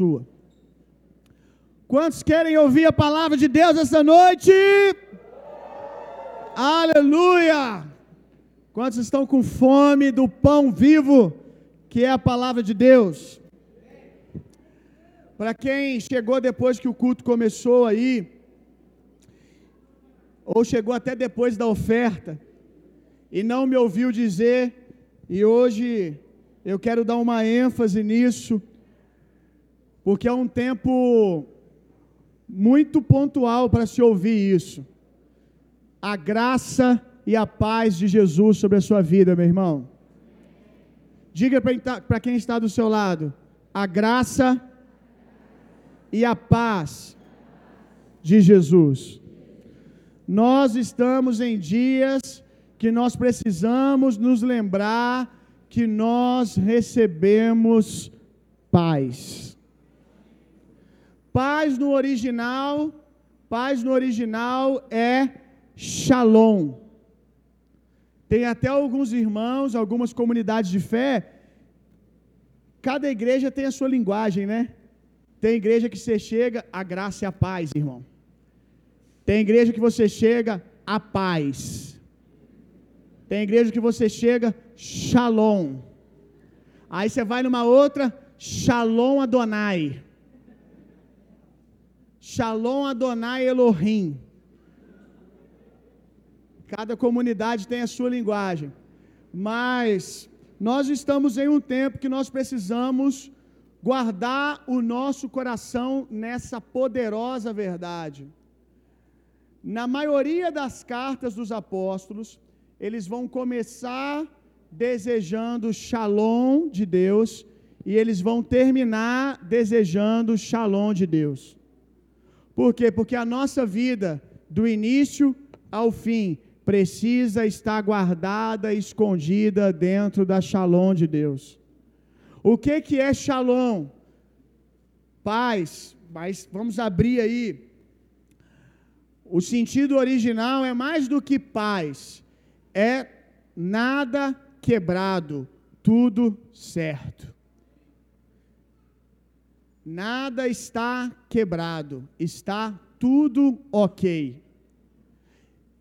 sua. Quantos querem ouvir a palavra de Deus essa noite? Aleluia! Quantos estão com fome do pão vivo, que é a palavra de Deus? Para quem chegou depois que o culto começou aí, ou chegou até depois da oferta, e não me ouviu dizer, e hoje eu quero dar uma ênfase nisso, porque é um tempo muito pontual para se ouvir isso. A graça e a paz de Jesus sobre a sua vida, meu irmão. Diga para quem está do seu lado: a graça e a paz de Jesus. Nós estamos em dias que nós precisamos nos lembrar que nós recebemos paz. Paz no original, paz no original é shalom. Tem até alguns irmãos, algumas comunidades de fé, cada igreja tem a sua linguagem, né? Tem igreja que você chega, a graça e a paz, irmão. Tem igreja que você chega, a paz. Tem igreja que você chega, shalom. Aí você vai numa outra, shalom Adonai. Shalom Adonai Elohim. Cada comunidade tem a sua linguagem. Mas nós estamos em um tempo que nós precisamos guardar o nosso coração nessa poderosa verdade. Na maioria das cartas dos apóstolos, eles vão começar desejando shalom de Deus e eles vão terminar desejando shalom de Deus. Por quê? Porque a nossa vida, do início ao fim, precisa estar guardada, escondida dentro da shalom de Deus. O que que é shalom? Paz, mas vamos abrir aí. O sentido original é mais do que paz, é nada quebrado, tudo certo. Nada está quebrado, está tudo ok.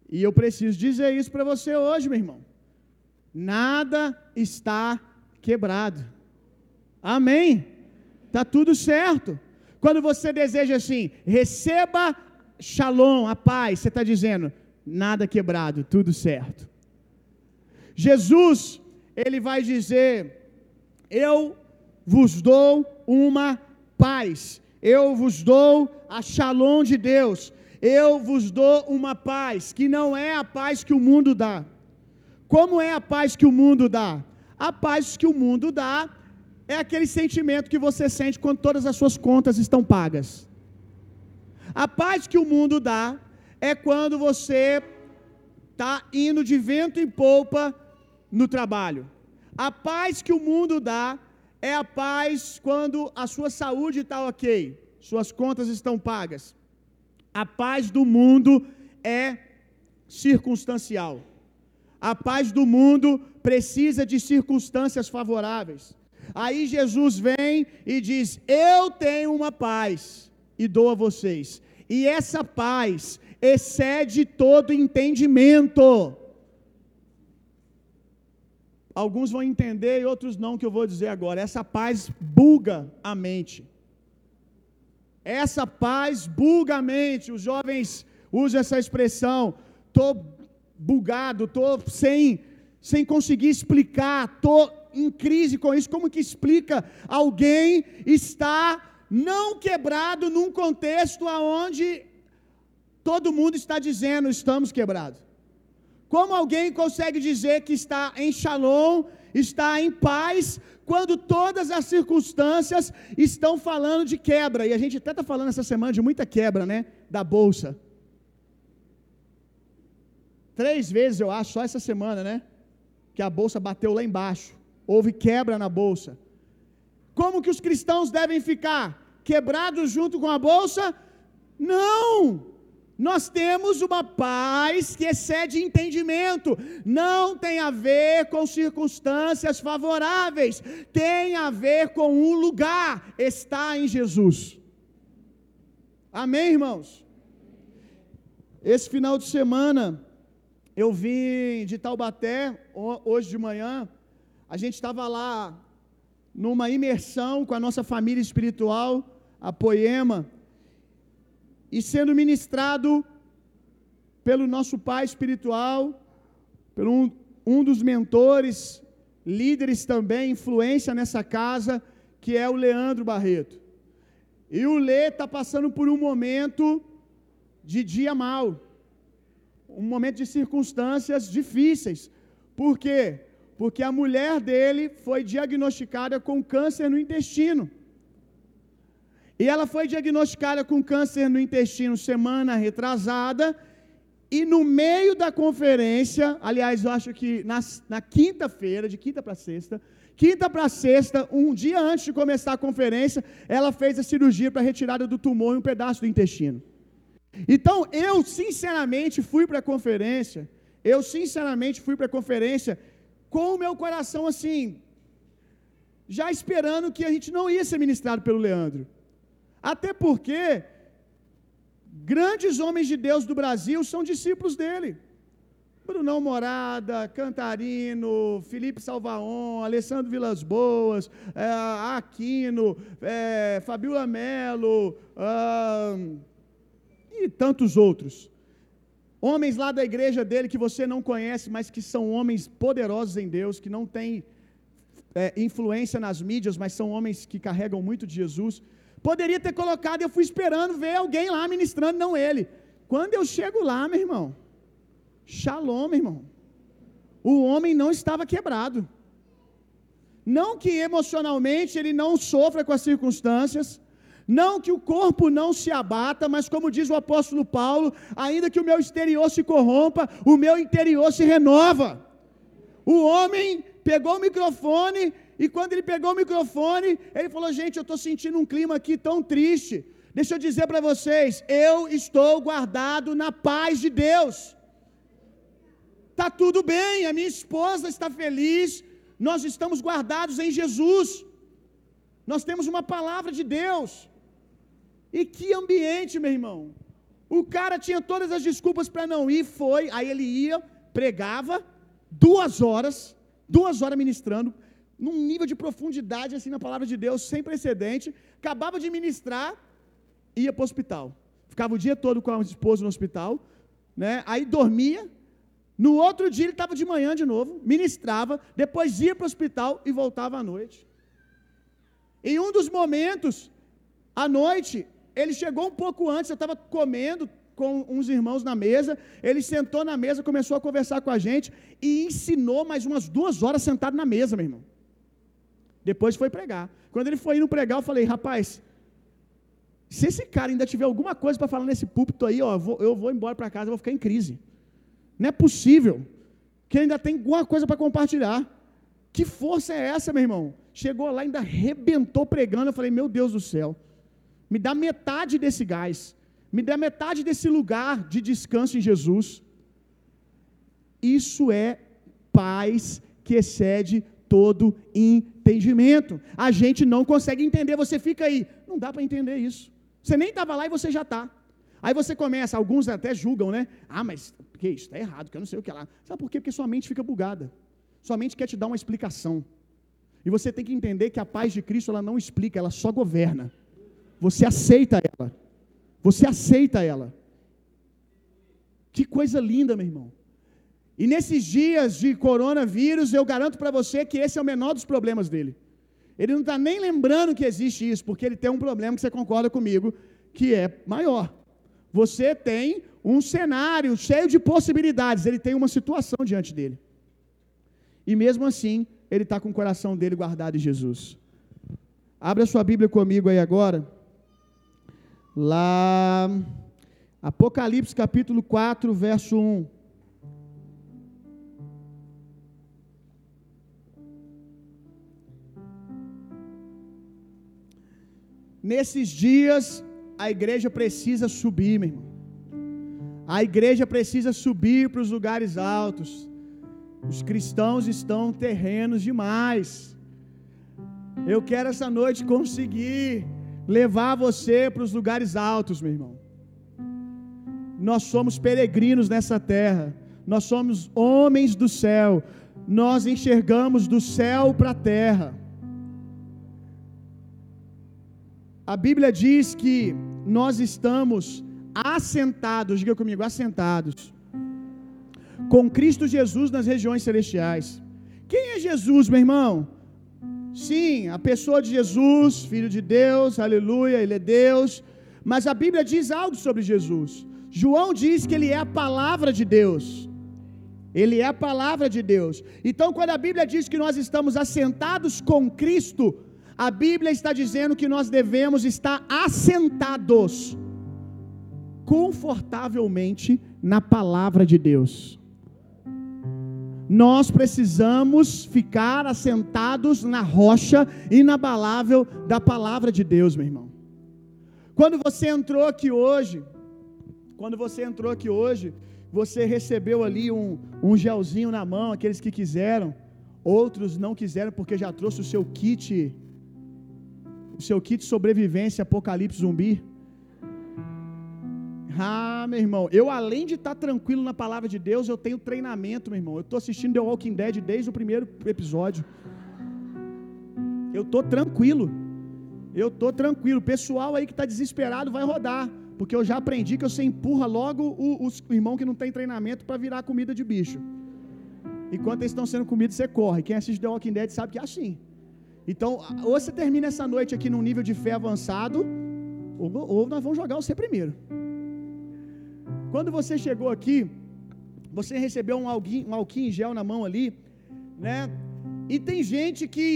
E eu preciso dizer isso para você hoje, meu irmão. Nada está quebrado. Amém? Tá tudo certo. Quando você deseja assim, receba shalom, a paz, você está dizendo, nada quebrado, tudo certo. Jesus, ele vai dizer: Eu vos dou uma paz, eu vos dou a shalom de Deus, eu vos dou uma paz que não é a paz que o mundo dá. Como é a paz que o mundo dá? A paz que o mundo dá é aquele sentimento que você sente quando todas as suas contas estão pagas. A paz que o mundo dá é quando você está indo de vento em polpa no trabalho. A paz que o mundo dá é a paz quando a sua saúde está ok, suas contas estão pagas. A paz do mundo é circunstancial. A paz do mundo precisa de circunstâncias favoráveis. Aí Jesus vem e diz: Eu tenho uma paz e dou a vocês. E essa paz excede todo entendimento. Alguns vão entender e outros não, que eu vou dizer agora. Essa paz buga a mente. Essa paz buga a mente. Os jovens usam essa expressão. Estou bugado, estou sem, sem conseguir explicar, estou em crise com isso. Como que explica alguém estar não quebrado num contexto aonde todo mundo está dizendo estamos quebrados? Como alguém consegue dizer que está em shalom, está em paz, quando todas as circunstâncias estão falando de quebra? E a gente até está falando essa semana de muita quebra, né? Da bolsa. Três vezes, eu acho, só essa semana, né? Que a bolsa bateu lá embaixo. Houve quebra na bolsa. Como que os cristãos devem ficar? Quebrados junto com a bolsa? Não! Nós temos uma paz que excede entendimento, não tem a ver com circunstâncias favoráveis, tem a ver com um lugar, está em Jesus. Amém, irmãos? Esse final de semana, eu vim de Taubaté, hoje de manhã, a gente estava lá numa imersão com a nossa família espiritual, a Poema, e sendo ministrado pelo nosso pai espiritual, pelo um, um dos mentores, líderes também, influência nessa casa, que é o Leandro Barreto. E o Lê está passando por um momento de dia mal, um momento de circunstâncias difíceis. Por quê? Porque a mulher dele foi diagnosticada com câncer no intestino. E ela foi diagnosticada com câncer no intestino semana retrasada. E no meio da conferência, aliás, eu acho que na, na quinta-feira, de quinta para sexta, quinta para sexta, um dia antes de começar a conferência, ela fez a cirurgia para retirada do tumor e um pedaço do intestino. Então, eu sinceramente fui para a conferência, eu sinceramente fui para a conferência com o meu coração assim, já esperando que a gente não ia ser ministrado pelo Leandro. Até porque grandes homens de Deus do Brasil são discípulos dele. Brunão Morada, Cantarino, Felipe Salvaon, Alessandro Vilas Boas, é, Aquino, é, Fabiola Melo e tantos outros. Homens lá da igreja dele que você não conhece, mas que são homens poderosos em Deus, que não têm é, influência nas mídias, mas são homens que carregam muito de Jesus. Poderia ter colocado, eu fui esperando ver alguém lá ministrando, não ele. Quando eu chego lá, meu irmão, shalom, meu irmão. O homem não estava quebrado. Não que emocionalmente ele não sofra com as circunstâncias, não que o corpo não se abata, mas como diz o apóstolo Paulo, ainda que o meu exterior se corrompa, o meu interior se renova. O homem pegou o microfone e quando ele pegou o microfone, ele falou: Gente, eu estou sentindo um clima aqui tão triste. Deixa eu dizer para vocês: eu estou guardado na paz de Deus. Está tudo bem, a minha esposa está feliz, nós estamos guardados em Jesus. Nós temos uma palavra de Deus. E que ambiente, meu irmão. O cara tinha todas as desculpas para não ir, foi, aí ele ia, pregava, duas horas, duas horas ministrando, num nível de profundidade assim na palavra de Deus, sem precedente, acabava de ministrar, ia para o hospital. Ficava o dia todo com a esposa no hospital, né? Aí dormia. No outro dia ele estava de manhã de novo, ministrava, depois ia para o hospital e voltava à noite. Em um dos momentos, à noite, ele chegou um pouco antes, eu estava comendo com uns irmãos na mesa, ele sentou na mesa, começou a conversar com a gente e ensinou mais umas duas horas sentado na mesa, meu irmão. Depois foi pregar. Quando ele foi indo pregar, eu falei, rapaz, se esse cara ainda tiver alguma coisa para falar nesse púlpito aí, ó, eu vou, eu vou embora para casa, eu vou ficar em crise. Não é possível que ainda tem alguma coisa para compartilhar. Que força é essa, meu irmão? Chegou lá, ainda arrebentou pregando. Eu falei, meu Deus do céu, me dá metade desse gás, me dá metade desse lugar de descanso em Jesus. Isso é paz que excede todo entendimento. A gente não consegue entender, você fica aí, não dá para entender isso. Você nem estava lá e você já está. Aí você começa, alguns até julgam, né? Ah, mas que isso está errado, que eu não sei o que lá. Sabe por quê? Porque sua mente fica bugada. Sua mente quer te dar uma explicação. E você tem que entender que a paz de Cristo ela não explica, ela só governa. Você aceita ela. Você aceita ela. Que coisa linda, meu irmão. E nesses dias de coronavírus, eu garanto para você que esse é o menor dos problemas dele. Ele não está nem lembrando que existe isso, porque ele tem um problema que você concorda comigo, que é maior. Você tem um cenário cheio de possibilidades, ele tem uma situação diante dele. E mesmo assim, ele está com o coração dele guardado em Jesus. Abra sua Bíblia comigo aí agora. Lá, Apocalipse capítulo 4, verso 1. Nesses dias, a igreja precisa subir, meu irmão. A igreja precisa subir para os lugares altos. Os cristãos estão terrenos demais. Eu quero essa noite conseguir levar você para os lugares altos, meu irmão. Nós somos peregrinos nessa terra. Nós somos homens do céu. Nós enxergamos do céu para a terra. A Bíblia diz que nós estamos assentados, diga comigo, assentados, com Cristo Jesus nas regiões celestiais. Quem é Jesus, meu irmão? Sim, a pessoa de Jesus, Filho de Deus, aleluia, Ele é Deus. Mas a Bíblia diz algo sobre Jesus. João diz que Ele é a palavra de Deus. Ele é a palavra de Deus. Então, quando a Bíblia diz que nós estamos assentados com Cristo, a Bíblia está dizendo que nós devemos estar assentados confortavelmente na palavra de Deus. Nós precisamos ficar assentados na rocha inabalável da palavra de Deus, meu irmão. Quando você entrou aqui hoje, quando você entrou aqui hoje, você recebeu ali um, um gelzinho na mão, aqueles que quiseram, outros não quiseram porque já trouxe o seu kit, seu kit sobrevivência apocalipse zumbi. Ah, meu irmão, eu além de estar tranquilo na palavra de Deus, eu tenho treinamento, meu irmão. Eu estou assistindo The Walking Dead desde o primeiro episódio. Eu estou tranquilo. Eu estou tranquilo. O pessoal aí que está desesperado vai rodar. Porque eu já aprendi que você empurra logo o, os irmãos que não tem treinamento para virar comida de bicho. Enquanto eles estão sendo comidos, você corre. Quem assiste The Walking Dead sabe que é assim. Então, ou você termina essa noite aqui num nível de fé avançado, ou, ou nós vamos jogar você primeiro. Quando você chegou aqui, você recebeu um um alquim em gel na mão ali, né? E tem gente que,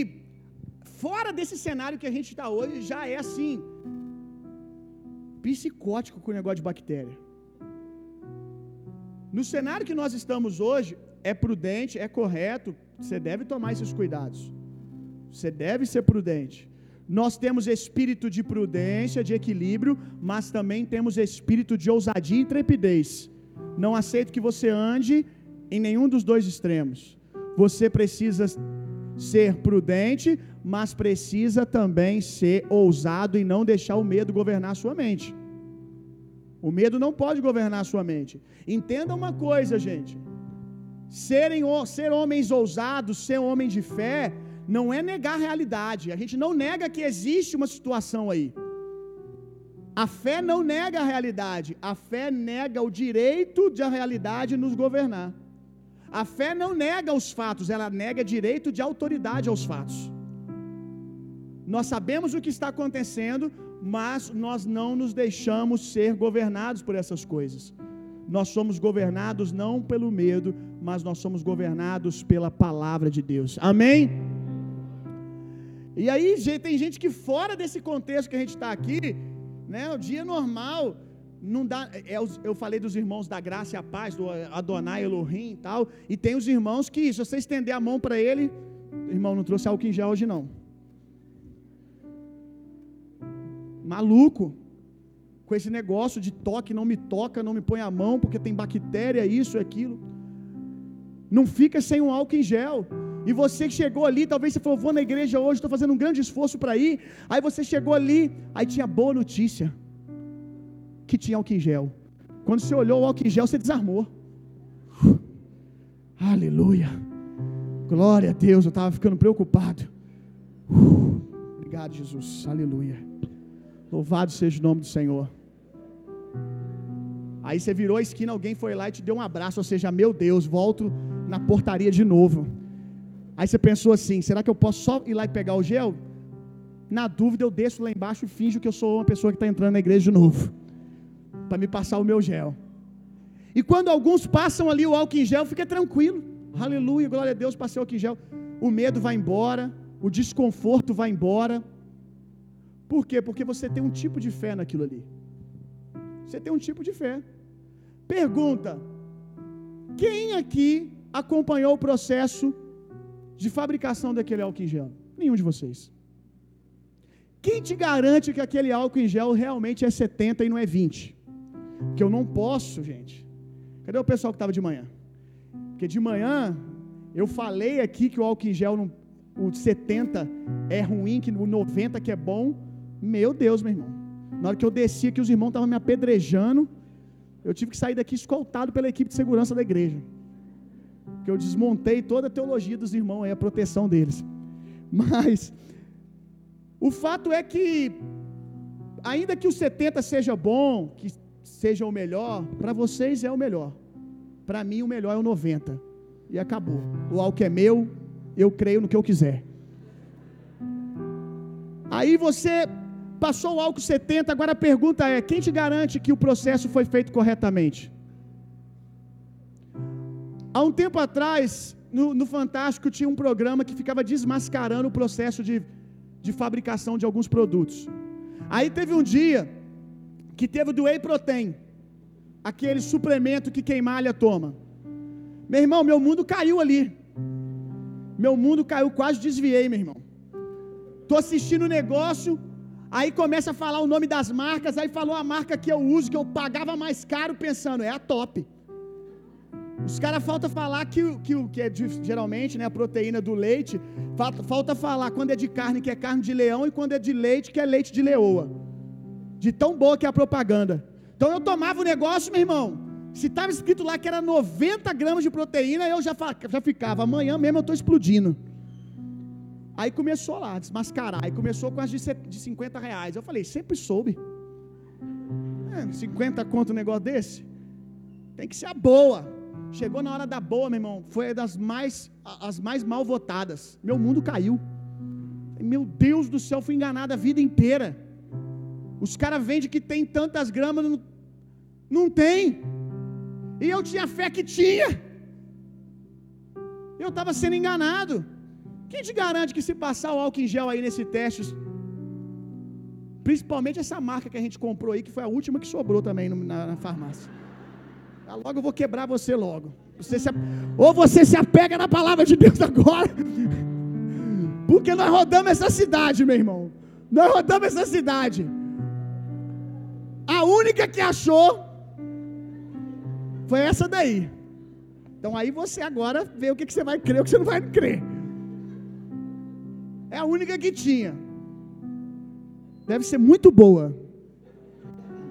fora desse cenário que a gente está hoje, já é assim, psicótico com o negócio de bactéria. No cenário que nós estamos hoje, é prudente, é correto, você deve tomar esses cuidados. Você deve ser prudente. Nós temos espírito de prudência, de equilíbrio, mas também temos espírito de ousadia e intrepidez. Não aceito que você ande em nenhum dos dois extremos. Você precisa ser prudente, mas precisa também ser ousado e não deixar o medo governar a sua mente. O medo não pode governar a sua mente. Entenda uma coisa, gente. Serem, ser homens ousados, ser homem de fé, não é negar a realidade. A gente não nega que existe uma situação aí. A fé não nega a realidade. A fé nega o direito de a realidade nos governar. A fé não nega os fatos, ela nega direito de autoridade aos fatos. Nós sabemos o que está acontecendo, mas nós não nos deixamos ser governados por essas coisas. Nós somos governados não pelo medo, mas nós somos governados pela palavra de Deus. Amém? E aí tem gente que fora desse contexto que a gente está aqui, né, o dia normal, não dá. É, eu falei dos irmãos da graça e a paz, do Adonai Elohim e tal, e tem os irmãos que, se você estender a mão para ele, irmão, não trouxe álcool em gel hoje não. Maluco, com esse negócio de toque, não me toca, não me põe a mão, porque tem bactéria, isso e aquilo. Não fica sem um álcool em gel. E você que chegou ali, talvez você falou, vou na igreja hoje, estou fazendo um grande esforço para ir. Aí você chegou ali, aí tinha boa notícia. Que tinha álcool em gel. Quando você olhou o álcool em gel, você desarmou. aleluia. Glória a Deus, eu estava ficando preocupado. obrigado, Jesus. Aleluia. Louvado seja o nome do Senhor. Aí você virou a esquina, alguém foi lá e te deu um abraço, ou seja, meu Deus, volto na portaria de novo. Aí você pensou assim: será que eu posso só ir lá e pegar o gel? Na dúvida, eu desço lá embaixo e finjo que eu sou uma pessoa que está entrando na igreja de novo, para me passar o meu gel. E quando alguns passam ali o álcool em gel, fica tranquilo. Aleluia, glória a Deus, passei o álcool em gel. O medo vai embora, o desconforto vai embora. Por quê? Porque você tem um tipo de fé naquilo ali. Você tem um tipo de fé. Pergunta: quem aqui acompanhou o processo de fabricação daquele álcool em gel? Nenhum de vocês. Quem te garante que aquele álcool em gel realmente é 70 e não é 20? Que eu não posso, gente. Cadê o pessoal que estava de manhã? Porque de manhã eu falei aqui que o álcool em gel, o 70 é ruim, que o 90 que é bom. Meu Deus, meu irmão. Na hora que eu descia que os irmãos estavam me apedrejando, eu tive que sair daqui escoltado pela equipe de segurança da igreja. Porque eu desmontei toda a teologia dos irmãos aí, a proteção deles. Mas o fato é que ainda que o 70 seja bom, que seja o melhor, para vocês é o melhor. Para mim o melhor é o 90. E acabou. O álcool é meu, eu creio no que eu quiser. Aí você passou o álcool 70, agora a pergunta é: quem te garante que o processo foi feito corretamente? Há um tempo atrás, no, no Fantástico, tinha um programa que ficava desmascarando o processo de, de fabricação de alguns produtos. Aí teve um dia que teve o do Whey Protein, aquele suplemento que quem malha toma. Meu irmão, meu mundo caiu ali. Meu mundo caiu, quase desviei, meu irmão. Tô assistindo o negócio, aí começa a falar o nome das marcas, aí falou a marca que eu uso, que eu pagava mais caro, pensando, é a top. Os caras falta falar que, que, que é de, geralmente né, a proteína do leite, falta, falta falar quando é de carne que é carne de leão e quando é de leite que é leite de leoa. De tão boa que é a propaganda. Então eu tomava o negócio, meu irmão. Se estava escrito lá que era 90 gramas de proteína, eu já, já ficava. Amanhã mesmo eu estou explodindo. Aí começou lá, desmascarar. Aí começou com as de, de 50 reais. Eu falei, sempre soube. É, 50 conto um negócio desse? Tem que ser a boa. Chegou na hora da boa, meu irmão, foi das mais as mais mal votadas. Meu mundo caiu. Meu Deus do céu, fui enganado a vida inteira. Os caras vendem que tem tantas gramas, não, não tem. E eu tinha fé que tinha. Eu estava sendo enganado. Quem te garante que se passar o álcool em gel aí nesse teste, principalmente essa marca que a gente comprou aí, que foi a última que sobrou também na, na farmácia. Ah, logo eu vou quebrar você logo. Você se, ou você se apega na palavra de Deus agora, porque nós rodamos essa cidade, meu irmão. Nós rodamos essa cidade. A única que achou foi essa daí. Então aí você agora vê o que, você vai crer, o que você não vai crer. É a única que tinha. Deve ser muito boa.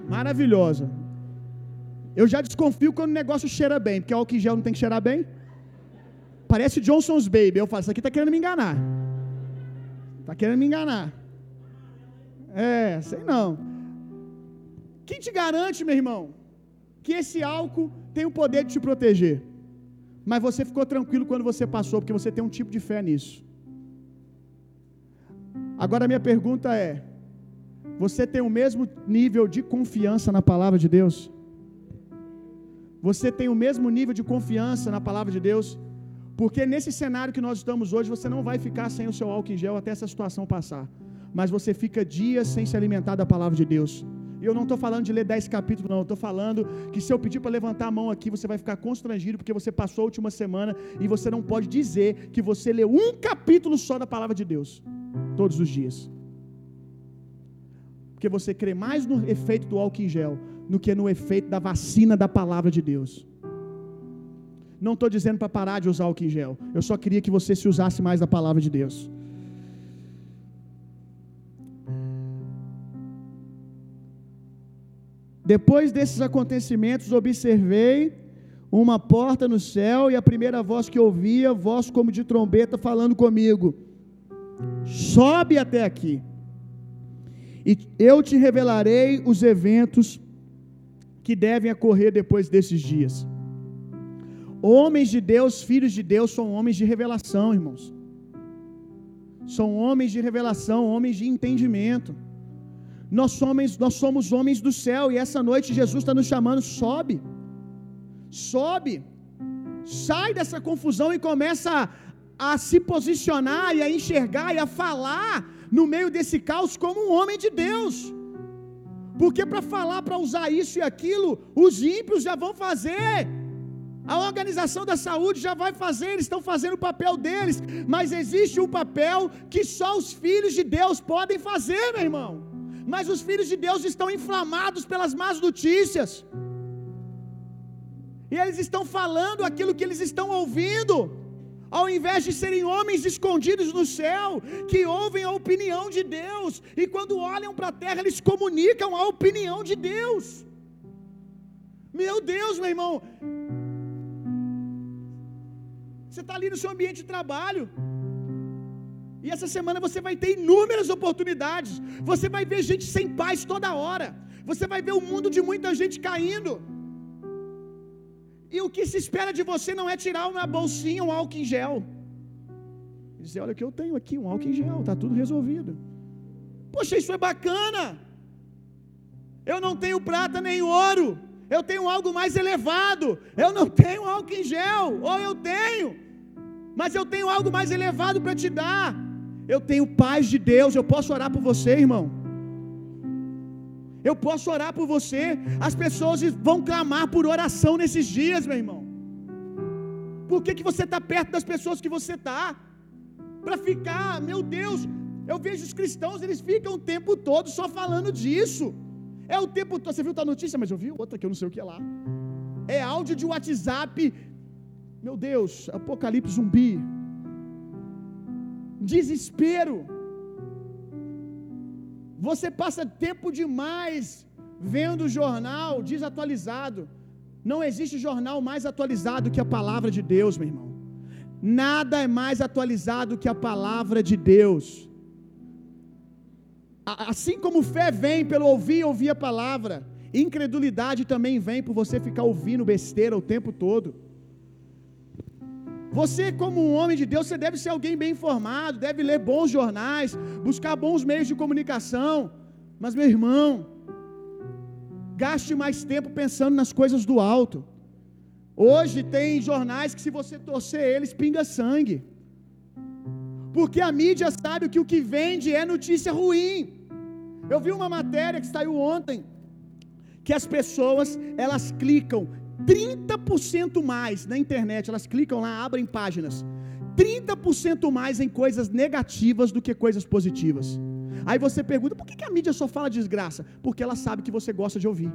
Maravilhosa. Eu já desconfio quando o negócio cheira bem, porque álcool em gel não tem que cheirar bem. Parece Johnson's Baby. Eu falo, isso aqui está querendo me enganar. Está querendo me enganar. É, sei não. Quem te garante, meu irmão, que esse álcool tem o poder de te proteger? Mas você ficou tranquilo quando você passou, porque você tem um tipo de fé nisso. Agora minha pergunta é: você tem o mesmo nível de confiança na palavra de Deus? Você tem o mesmo nível de confiança na palavra de Deus? Porque nesse cenário que nós estamos hoje, você não vai ficar sem o seu álcool em gel até essa situação passar. Mas você fica dias sem se alimentar da palavra de Deus. E eu não estou falando de ler 10 capítulos, não. Eu estou falando que se eu pedir para levantar a mão aqui, você vai ficar constrangido, porque você passou a última semana e você não pode dizer que você leu um capítulo só da palavra de Deus, todos os dias. Porque você crê mais no efeito do álcool em gel do que no efeito da vacina da palavra de Deus. Não estou dizendo para parar de usar álcool em gel. Eu só queria que você se usasse mais da palavra de Deus. Depois desses acontecimentos, observei uma porta no céu e a primeira voz que ouvia, voz como de trombeta, falando comigo: Sobe até aqui, e eu te revelarei os eventos que devem ocorrer depois desses dias. Homens de Deus, filhos de Deus, são homens de revelação, irmãos. São homens de revelação, homens de entendimento. Nós somos, nós somos homens do céu e essa noite Jesus está nos chamando, sobe, sobe, sai dessa confusão e começa a, a se posicionar e a enxergar e a falar no meio desse caos como um homem de Deus. Porque para falar, para usar isso e aquilo, os ímpios já vão fazer. A organização da saúde já vai fazer, eles estão fazendo o papel deles, mas existe um papel que só os filhos de Deus podem fazer, meu irmão. Mas os filhos de Deus estão inflamados pelas más notícias. E eles estão falando aquilo que eles estão ouvindo, ao invés de serem homens escondidos no céu, que ouvem a opinião de Deus, e quando olham para a terra, eles comunicam a opinião de Deus. Meu Deus, meu irmão, você está ali no seu ambiente de trabalho. E essa semana você vai ter inúmeras oportunidades. Você vai ver gente sem paz toda hora. Você vai ver o mundo de muita gente caindo. E o que se espera de você não é tirar uma bolsinha, um álcool em gel. Dizer, olha o que eu tenho aqui, um álcool em gel, está tudo resolvido. Poxa, isso é bacana. Eu não tenho prata nem ouro. Eu tenho algo mais elevado. Eu não tenho álcool em gel. Ou eu tenho. Mas eu tenho algo mais elevado para te dar. Eu tenho paz de Deus. Eu posso orar por você, irmão. Eu posso orar por você. As pessoas vão clamar por oração nesses dias, meu irmão. Por que, que você está perto das pessoas que você está? Para ficar, meu Deus. Eu vejo os cristãos, eles ficam o tempo todo só falando disso. É o tempo todo. Você viu tal notícia, mas eu vi outra que eu não sei o que é lá. É áudio de WhatsApp. Meu Deus, apocalipse zumbi. Desespero. Você passa tempo demais vendo jornal desatualizado. Não existe jornal mais atualizado que a palavra de Deus, meu irmão. Nada é mais atualizado que a palavra de Deus. Assim como fé vem pelo ouvir e ouvir a palavra, incredulidade também vem por você ficar ouvindo besteira o tempo todo. Você, como um homem de Deus, você deve ser alguém bem informado, deve ler bons jornais, buscar bons meios de comunicação. Mas, meu irmão, gaste mais tempo pensando nas coisas do alto. Hoje tem jornais que, se você torcer eles, pinga sangue. Porque a mídia sabe que o que vende é notícia ruim. Eu vi uma matéria que saiu ontem que as pessoas elas clicam 30% mais na internet, elas clicam lá, abrem páginas. 30% mais em coisas negativas do que coisas positivas. Aí você pergunta, por que a mídia só fala desgraça? Porque ela sabe que você gosta de ouvir.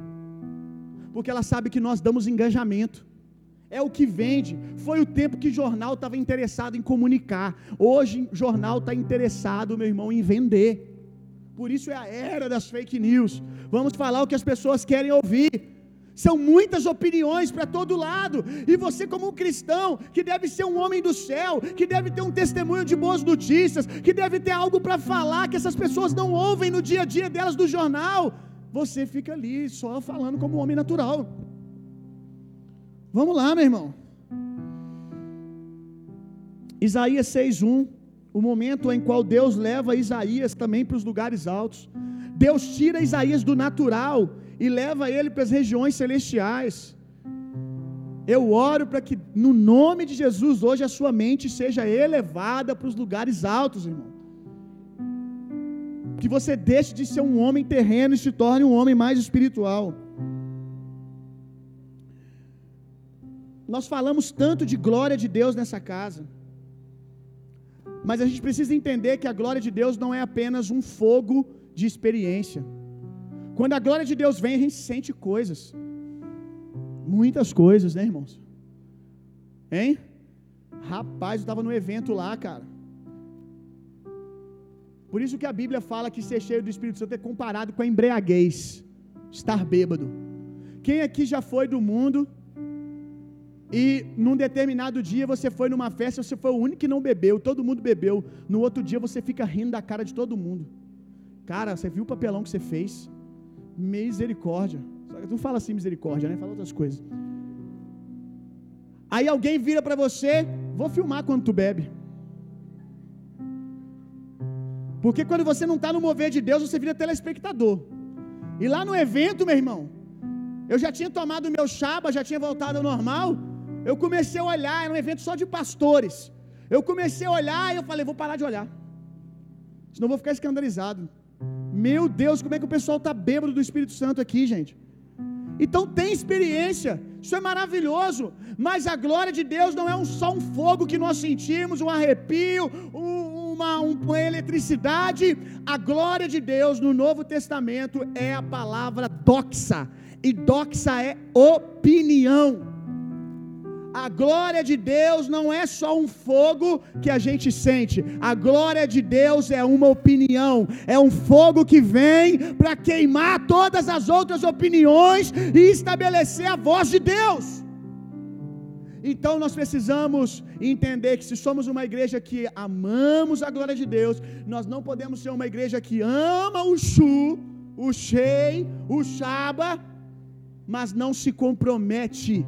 Porque ela sabe que nós damos engajamento é o que vende. Foi o tempo que jornal estava interessado em comunicar. Hoje, jornal está interessado, meu irmão, em vender. Por isso é a era das fake news. Vamos falar o que as pessoas querem ouvir. São muitas opiniões para todo lado. E você, como um cristão, que deve ser um homem do céu, que deve ter um testemunho de boas notícias, que deve ter algo para falar que essas pessoas não ouvem no dia a dia delas do jornal, você fica ali só falando como um homem natural. Vamos lá, meu irmão. Isaías 6:1, o momento em qual Deus leva Isaías também para os lugares altos. Deus tira Isaías do natural e leva ele para as regiões celestiais. Eu oro para que no nome de Jesus hoje a sua mente seja elevada para os lugares altos, irmão. Que você deixe de ser um homem terreno e se torne um homem mais espiritual. Nós falamos tanto de glória de Deus nessa casa. Mas a gente precisa entender que a glória de Deus não é apenas um fogo de experiência. Quando a glória de Deus vem, a gente sente coisas. Muitas coisas, né, irmãos? Hein? Rapaz, eu estava no evento lá, cara. Por isso que a Bíblia fala que ser cheio do Espírito Santo é comparado com a embriaguez, estar bêbado. Quem aqui já foi do mundo e num determinado dia você foi numa festa, você foi o único que não bebeu, todo mundo bebeu. No outro dia você fica rindo da cara de todo mundo. Cara, você viu o papelão que você fez? Misericórdia. Não fala assim misericórdia, né? Fala outras coisas. Aí alguém vira para você, vou filmar quando tu bebe. Porque quando você não está no mover de Deus, você vira telespectador. E lá no evento, meu irmão, eu já tinha tomado meu chaba, já tinha voltado ao normal. Eu comecei a olhar, era um evento só de pastores. Eu comecei a olhar e eu falei, vou parar de olhar. Senão eu vou ficar escandalizado. Meu Deus, como é que o pessoal está bêbado do Espírito Santo aqui, gente? Então tem experiência, isso é maravilhoso, mas a glória de Deus não é um, só um fogo que nós sentimos, um arrepio, um, uma, uma eletricidade. A glória de Deus no Novo Testamento é a palavra doxa, e doxa é opinião. A glória de Deus não é só um fogo que a gente sente. A glória de Deus é uma opinião, é um fogo que vem para queimar todas as outras opiniões e estabelecer a voz de Deus. Então nós precisamos entender que se somos uma igreja que amamos a glória de Deus, nós não podemos ser uma igreja que ama o Shu, o Shei, o Shaba, mas não se compromete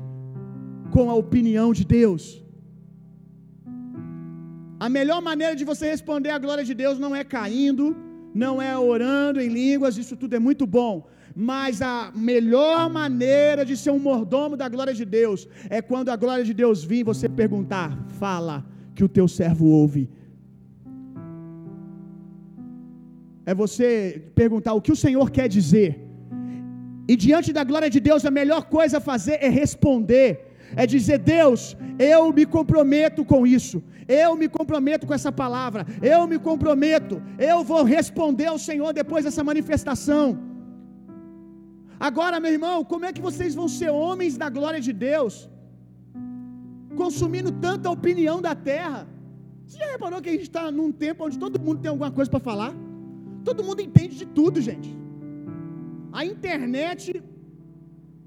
com a opinião de Deus. A melhor maneira de você responder à glória de Deus não é caindo, não é orando em línguas, isso tudo é muito bom. Mas a melhor maneira de ser um mordomo da glória de Deus é quando a glória de Deus vir, você perguntar: fala, que o teu servo ouve. É você perguntar o que o Senhor quer dizer. E diante da glória de Deus, a melhor coisa a fazer é responder é dizer: Deus, eu me comprometo com isso, eu me comprometo com essa palavra, eu me comprometo, eu vou responder ao Senhor depois dessa manifestação. Agora, meu irmão, como é que vocês vão ser homens da glória de Deus, consumindo tanta opinião da terra? Você já reparou que a gente está num tempo onde todo mundo tem alguma coisa para falar? Todo mundo entende de tudo, gente. A internet,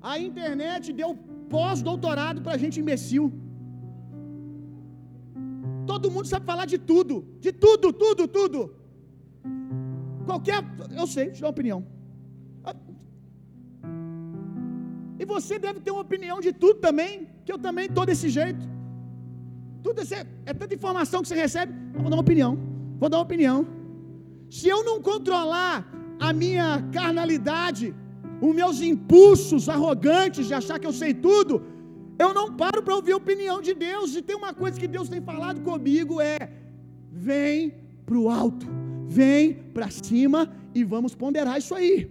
a internet deu pós-doutorado para gente imbecil. Todo mundo sabe falar de tudo, de tudo, tudo, tudo. Qualquer, eu sei, te uma opinião. E você deve ter uma opinião de tudo também, que eu também estou desse jeito. Tudo é, é tanta informação que você recebe, eu vou dar uma opinião. Vou dar uma opinião. Se eu não controlar a minha carnalidade, os meus impulsos arrogantes de achar que eu sei tudo, eu não paro para ouvir a opinião de Deus. E tem uma coisa que Deus tem falado comigo é: vem para o alto, vem para cima e vamos ponderar isso aí.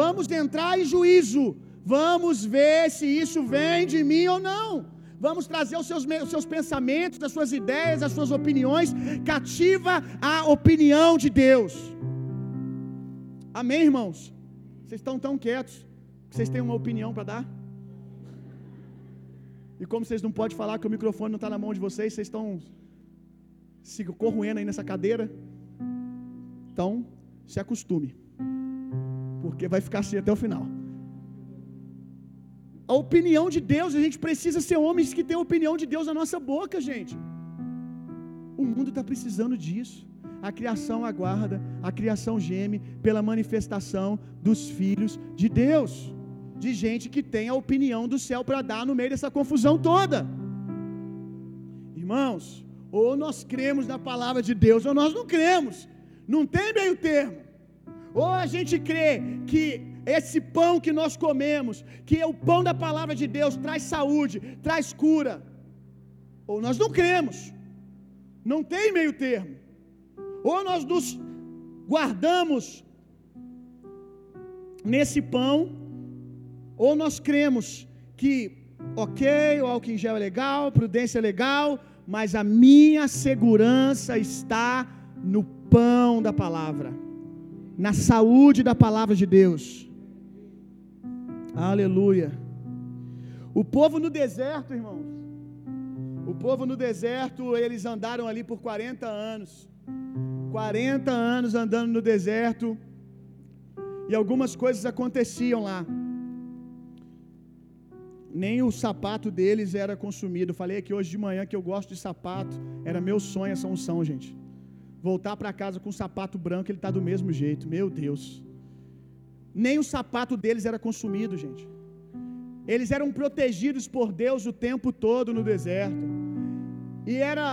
Vamos entrar em juízo. Vamos ver se isso vem de mim ou não. Vamos trazer os seus, os seus pensamentos, as suas ideias, as suas opiniões. Cativa a opinião de Deus. Amém, irmãos? Vocês estão tão quietos que vocês têm uma opinião para dar? E como vocês não podem falar que o microfone não está na mão de vocês, vocês estão se corroendo aí nessa cadeira. Então, se acostume. Porque vai ficar assim até o final. A opinião de Deus, a gente precisa ser homens que têm a opinião de Deus na nossa boca, gente. O mundo está precisando disso a criação aguarda, a criação geme pela manifestação dos filhos de Deus, de gente que tem a opinião do céu para dar no meio dessa confusão toda. Irmãos, ou nós cremos na palavra de Deus, ou nós não cremos, não tem meio termo. Ou a gente crê que esse pão que nós comemos, que é o pão da palavra de Deus, traz saúde, traz cura, ou nós não cremos, não tem meio termo. Ou nós nos guardamos nesse pão, ou nós cremos que, ok, o álcool em gel é legal, prudência é legal, mas a minha segurança está no pão da palavra, na saúde da palavra de Deus. Aleluia. O povo no deserto, irmãos. O povo no deserto, eles andaram ali por 40 anos. 40 anos andando no deserto e algumas coisas aconteciam lá. Nem o sapato deles era consumido. Falei aqui hoje de manhã que eu gosto de sapato. Era meu sonho essa unção, gente. Voltar para casa com um sapato branco, ele está do mesmo jeito. Meu Deus. Nem o sapato deles era consumido, gente. Eles eram protegidos por Deus o tempo todo no deserto. E era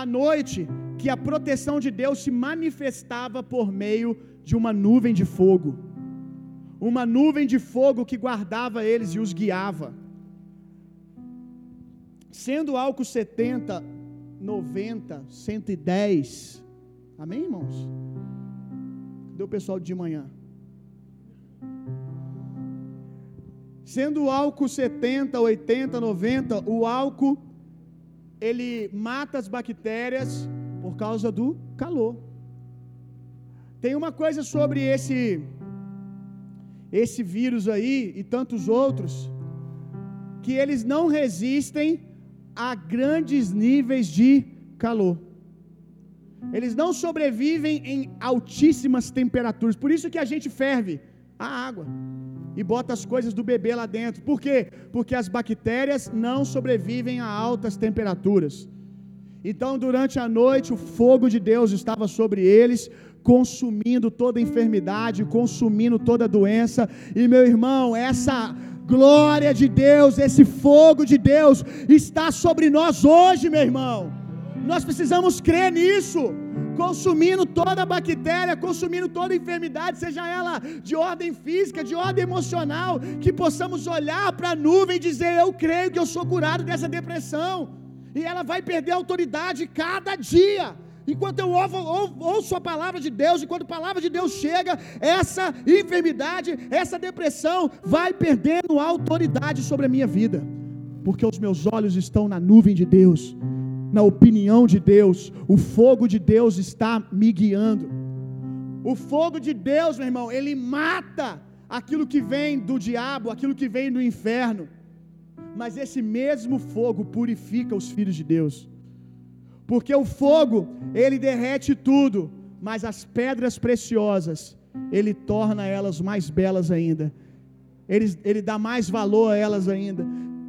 à noite, que a proteção de Deus se manifestava por meio de uma nuvem de fogo. Uma nuvem de fogo que guardava eles e os guiava. Sendo álcool 70, 90, 110. Amém, irmãos? Cadê o pessoal de manhã? Sendo o álcool 70, 80, 90, o álcool ele mata as bactérias por causa do calor. Tem uma coisa sobre esse esse vírus aí e tantos outros que eles não resistem a grandes níveis de calor. Eles não sobrevivem em altíssimas temperaturas. Por isso que a gente ferve a água e bota as coisas do bebê lá dentro. Por quê? Porque as bactérias não sobrevivem a altas temperaturas. Então, durante a noite, o fogo de Deus estava sobre eles, consumindo toda enfermidade, consumindo toda doença. E meu irmão, essa glória de Deus, esse fogo de Deus está sobre nós hoje, meu irmão. Nós precisamos crer nisso. Consumindo toda bactéria, consumindo toda enfermidade, seja ela de ordem física, de ordem emocional, que possamos olhar para a nuvem e dizer: Eu creio que eu sou curado dessa depressão. E ela vai perder autoridade cada dia. Enquanto eu ouvo, ouço a palavra de Deus, enquanto a palavra de Deus chega, essa enfermidade, essa depressão vai perdendo autoridade sobre a minha vida, porque os meus olhos estão na nuvem de Deus, na opinião de Deus, o fogo de Deus está me guiando. O fogo de Deus, meu irmão, ele mata aquilo que vem do diabo, aquilo que vem do inferno, mas esse mesmo fogo purifica os filhos de Deus. Porque o fogo, ele derrete tudo, mas as pedras preciosas, ele torna elas mais belas ainda. Ele, ele dá mais valor a elas ainda.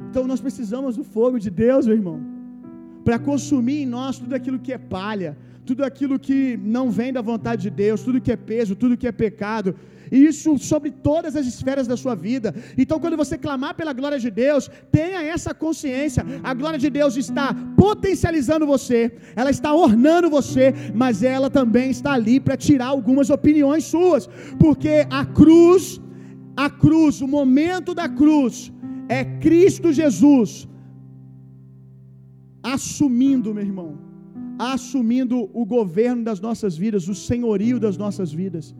Então nós precisamos do fogo de Deus, meu irmão, para consumir em nós tudo aquilo que é palha, tudo aquilo que não vem da vontade de Deus, tudo que é peso, tudo que é pecado, e isso sobre todas as esferas da sua vida. Então, quando você clamar pela glória de Deus, tenha essa consciência: a glória de Deus está potencializando você, ela está ornando você, mas ela também está ali para tirar algumas opiniões suas, porque a cruz, a cruz, o momento da cruz, é Cristo Jesus assumindo, meu irmão, assumindo o governo das nossas vidas, o senhorio das nossas vidas.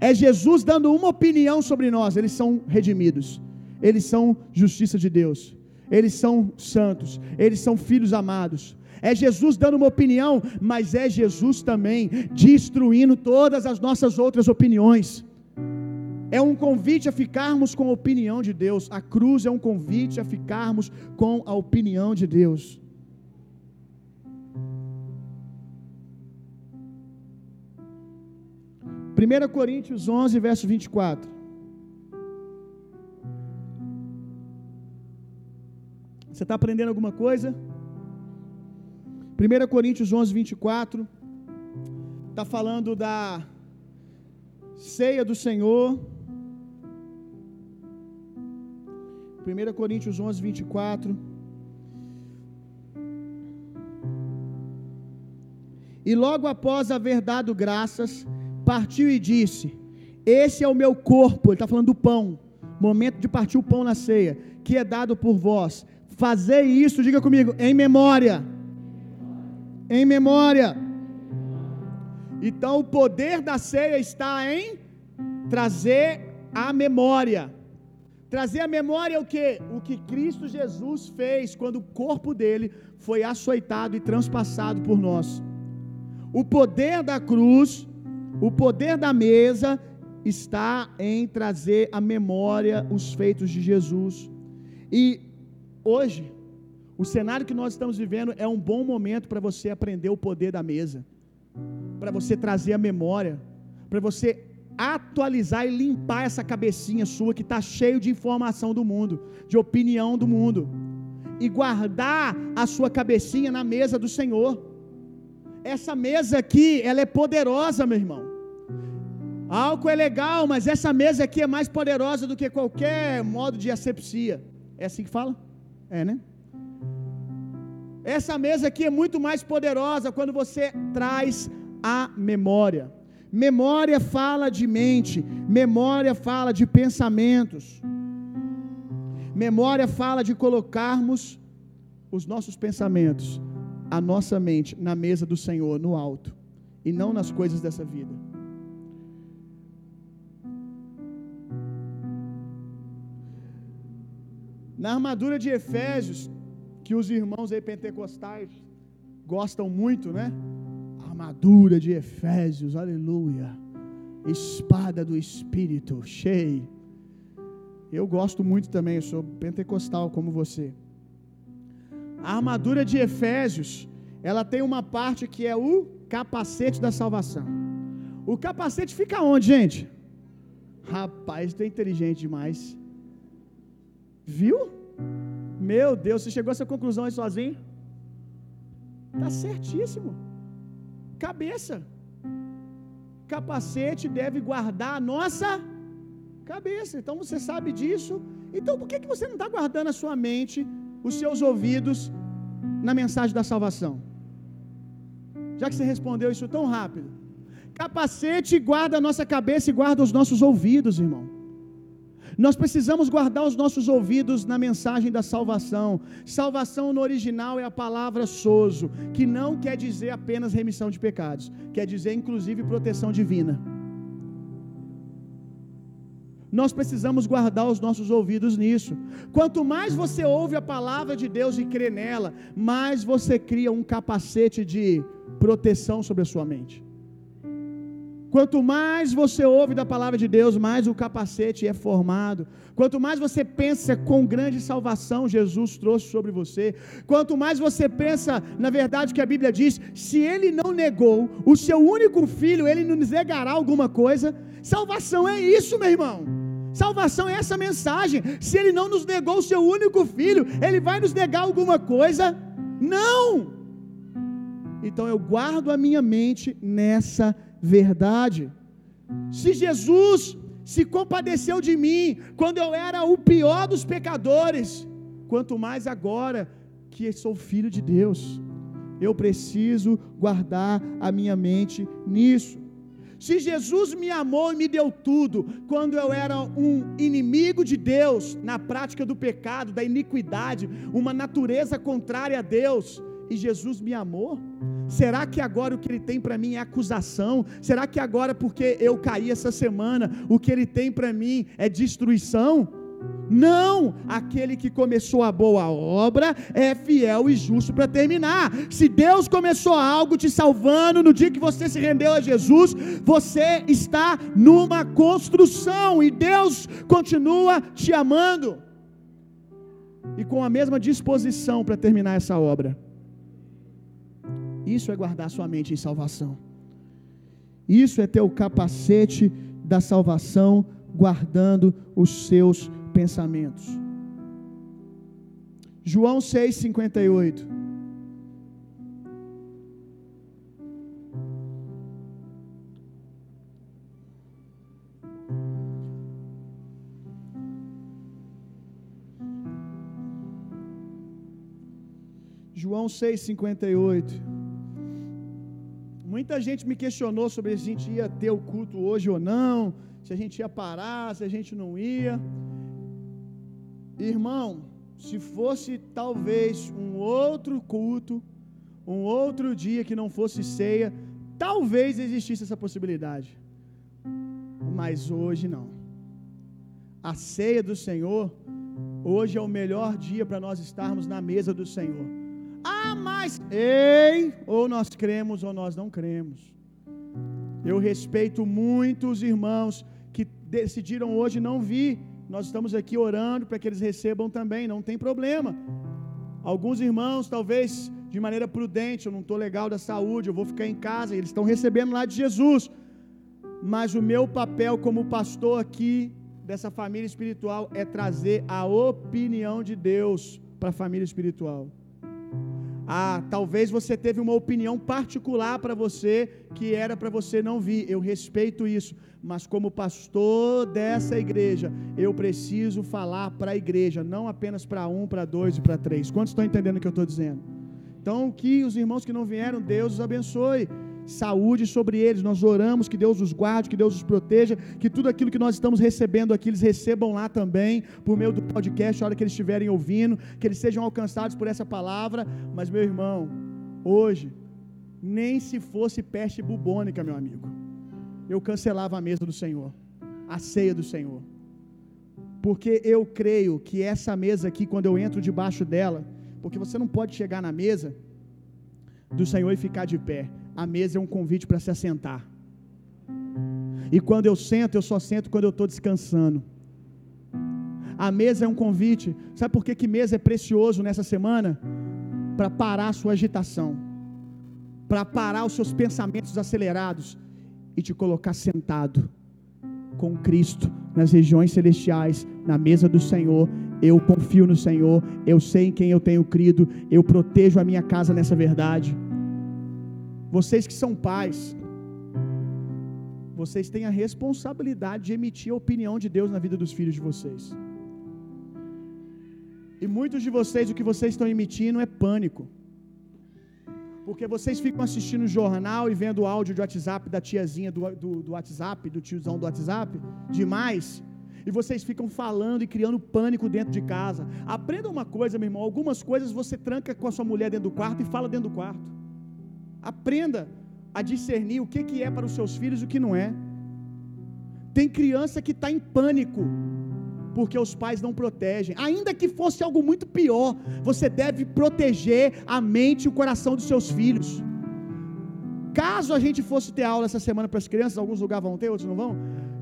É Jesus dando uma opinião sobre nós. Eles são redimidos, eles são justiça de Deus, eles são santos, eles são filhos amados. É Jesus dando uma opinião, mas é Jesus também destruindo todas as nossas outras opiniões. É um convite a ficarmos com a opinião de Deus. A cruz é um convite a ficarmos com a opinião de Deus. 1 Coríntios 11, verso 24. Você está aprendendo alguma coisa? 1 Coríntios 11, 24. Está falando da ceia do Senhor. 1 Coríntios 11, 24. E logo após haver dado graças, partiu e disse: Esse é o meu corpo. Ele está falando do pão. Momento de partir o pão na ceia, que é dado por vós. Fazer isso, diga comigo, em memória. Em memória. Então o poder da ceia está em trazer a memória. Trazer a memória o que? O que Cristo Jesus fez quando o corpo dele foi açoitado e transpassado por nós. O poder da cruz o poder da mesa está em trazer à memória os feitos de Jesus. E hoje, o cenário que nós estamos vivendo é um bom momento para você aprender o poder da mesa, para você trazer a memória, para você atualizar e limpar essa cabecinha sua que está cheio de informação do mundo, de opinião do mundo, e guardar a sua cabecinha na mesa do Senhor. Essa mesa aqui, ela é poderosa, meu irmão. Álcool é legal, mas essa mesa aqui é mais poderosa do que qualquer modo de asepsia. É assim que fala? É, né? Essa mesa aqui é muito mais poderosa quando você traz a memória. Memória fala de mente, memória fala de pensamentos. Memória fala de colocarmos os nossos pensamentos a nossa mente na mesa do Senhor, no alto, e não nas coisas dessa vida. Na armadura de Efésios, que os irmãos aí pentecostais gostam muito, né? Armadura de Efésios, aleluia. Espada do Espírito, cheio. Eu gosto muito também, eu sou pentecostal como você. A armadura de Efésios, ela tem uma parte que é o capacete da salvação. O capacete fica onde, gente? Rapaz, tu é inteligente demais. Viu? Meu Deus, você chegou a essa conclusão aí sozinho? Tá certíssimo. Cabeça. Capacete deve guardar a nossa cabeça. Então você sabe disso. Então por que, que você não está guardando a sua mente, os seus ouvidos na mensagem da salvação? Já que você respondeu isso tão rápido. Capacete guarda a nossa cabeça e guarda os nossos ouvidos, irmão. Nós precisamos guardar os nossos ouvidos na mensagem da salvação. Salvação no original é a palavra sozo, que não quer dizer apenas remissão de pecados, quer dizer inclusive proteção divina. Nós precisamos guardar os nossos ouvidos nisso. Quanto mais você ouve a palavra de Deus e crê nela, mais você cria um capacete de proteção sobre a sua mente. Quanto mais você ouve da palavra de Deus, mais o capacete é formado. Quanto mais você pensa com grande salvação Jesus trouxe sobre você. Quanto mais você pensa, na verdade, que a Bíblia diz: se ele não negou o seu único filho, ele nos negará alguma coisa. Salvação é isso, meu irmão. Salvação é essa mensagem. Se ele não nos negou o seu único filho, ele vai nos negar alguma coisa? Não! Então eu guardo a minha mente nessa verdade. Se Jesus se compadeceu de mim quando eu era o pior dos pecadores, quanto mais agora que sou filho de Deus, eu preciso guardar a minha mente nisso. Se Jesus me amou e me deu tudo, quando eu era um inimigo de Deus, na prática do pecado, da iniquidade, uma natureza contrária a Deus, e Jesus me amou? Será que agora o que ele tem para mim é acusação? Será que agora, porque eu caí essa semana, o que ele tem para mim é destruição? Não, aquele que começou a boa obra é fiel e justo para terminar. Se Deus começou algo te salvando no dia que você se rendeu a Jesus, você está numa construção e Deus continua te amando e com a mesma disposição para terminar essa obra. Isso é guardar sua mente em salvação. Isso é ter o capacete da salvação guardando os seus pensamentos. João 6,58. João 6,58. Muita gente me questionou sobre se a gente ia ter o culto hoje ou não, se a gente ia parar, se a gente não ia. Irmão, se fosse talvez um outro culto, um outro dia que não fosse ceia, talvez existisse essa possibilidade. Mas hoje não. A ceia do Senhor, hoje é o melhor dia para nós estarmos na mesa do Senhor. Ah, mas ei, ou nós cremos ou nós não cremos. Eu respeito muito os irmãos que decidiram hoje não vir. Nós estamos aqui orando para que eles recebam também, não tem problema. Alguns irmãos, talvez de maneira prudente, eu não estou legal da saúde, eu vou ficar em casa, eles estão recebendo lá de Jesus. Mas o meu papel como pastor aqui dessa família espiritual é trazer a opinião de Deus para a família espiritual. Ah, talvez você teve uma opinião particular para você que era para você não vir. Eu respeito isso, mas como pastor dessa igreja, eu preciso falar para a igreja, não apenas para um, para dois e para três. Quantos estão entendendo o que eu estou dizendo? Então, que os irmãos que não vieram, Deus os abençoe saúde sobre eles. Nós oramos que Deus os guarde, que Deus os proteja, que tudo aquilo que nós estamos recebendo aqui, eles recebam lá também, por meio do podcast, a hora que eles estiverem ouvindo, que eles sejam alcançados por essa palavra. Mas, meu irmão, hoje, nem se fosse peste bubônica, meu amigo, eu cancelava a mesa do Senhor, a ceia do Senhor. Porque eu creio que essa mesa aqui, quando eu entro debaixo dela, porque você não pode chegar na mesa do Senhor e ficar de pé a mesa é um convite para se assentar. E quando eu sento, eu só sento quando eu estou descansando. A mesa é um convite. Sabe por que, que mesa é precioso nessa semana? Para parar a sua agitação, para parar os seus pensamentos acelerados e te colocar sentado com Cristo nas regiões celestiais, na mesa do Senhor. Eu confio no Senhor, eu sei em quem eu tenho crido, eu protejo a minha casa nessa verdade. Vocês que são pais, vocês têm a responsabilidade de emitir a opinião de Deus na vida dos filhos de vocês. E muitos de vocês, o que vocês estão emitindo é pânico. Porque vocês ficam assistindo o jornal e vendo o áudio de WhatsApp da tiazinha do, do, do WhatsApp, do tiozão do WhatsApp, demais. E vocês ficam falando e criando pânico dentro de casa. Aprenda uma coisa, meu irmão. Algumas coisas você tranca com a sua mulher dentro do quarto e fala dentro do quarto. Aprenda a discernir o que, que é para os seus filhos e o que não é. Tem criança que está em pânico porque os pais não protegem. Ainda que fosse algo muito pior, você deve proteger a mente e o coração dos seus filhos. Caso a gente fosse ter aula essa semana para as crianças, alguns lugares vão ter, outros não vão.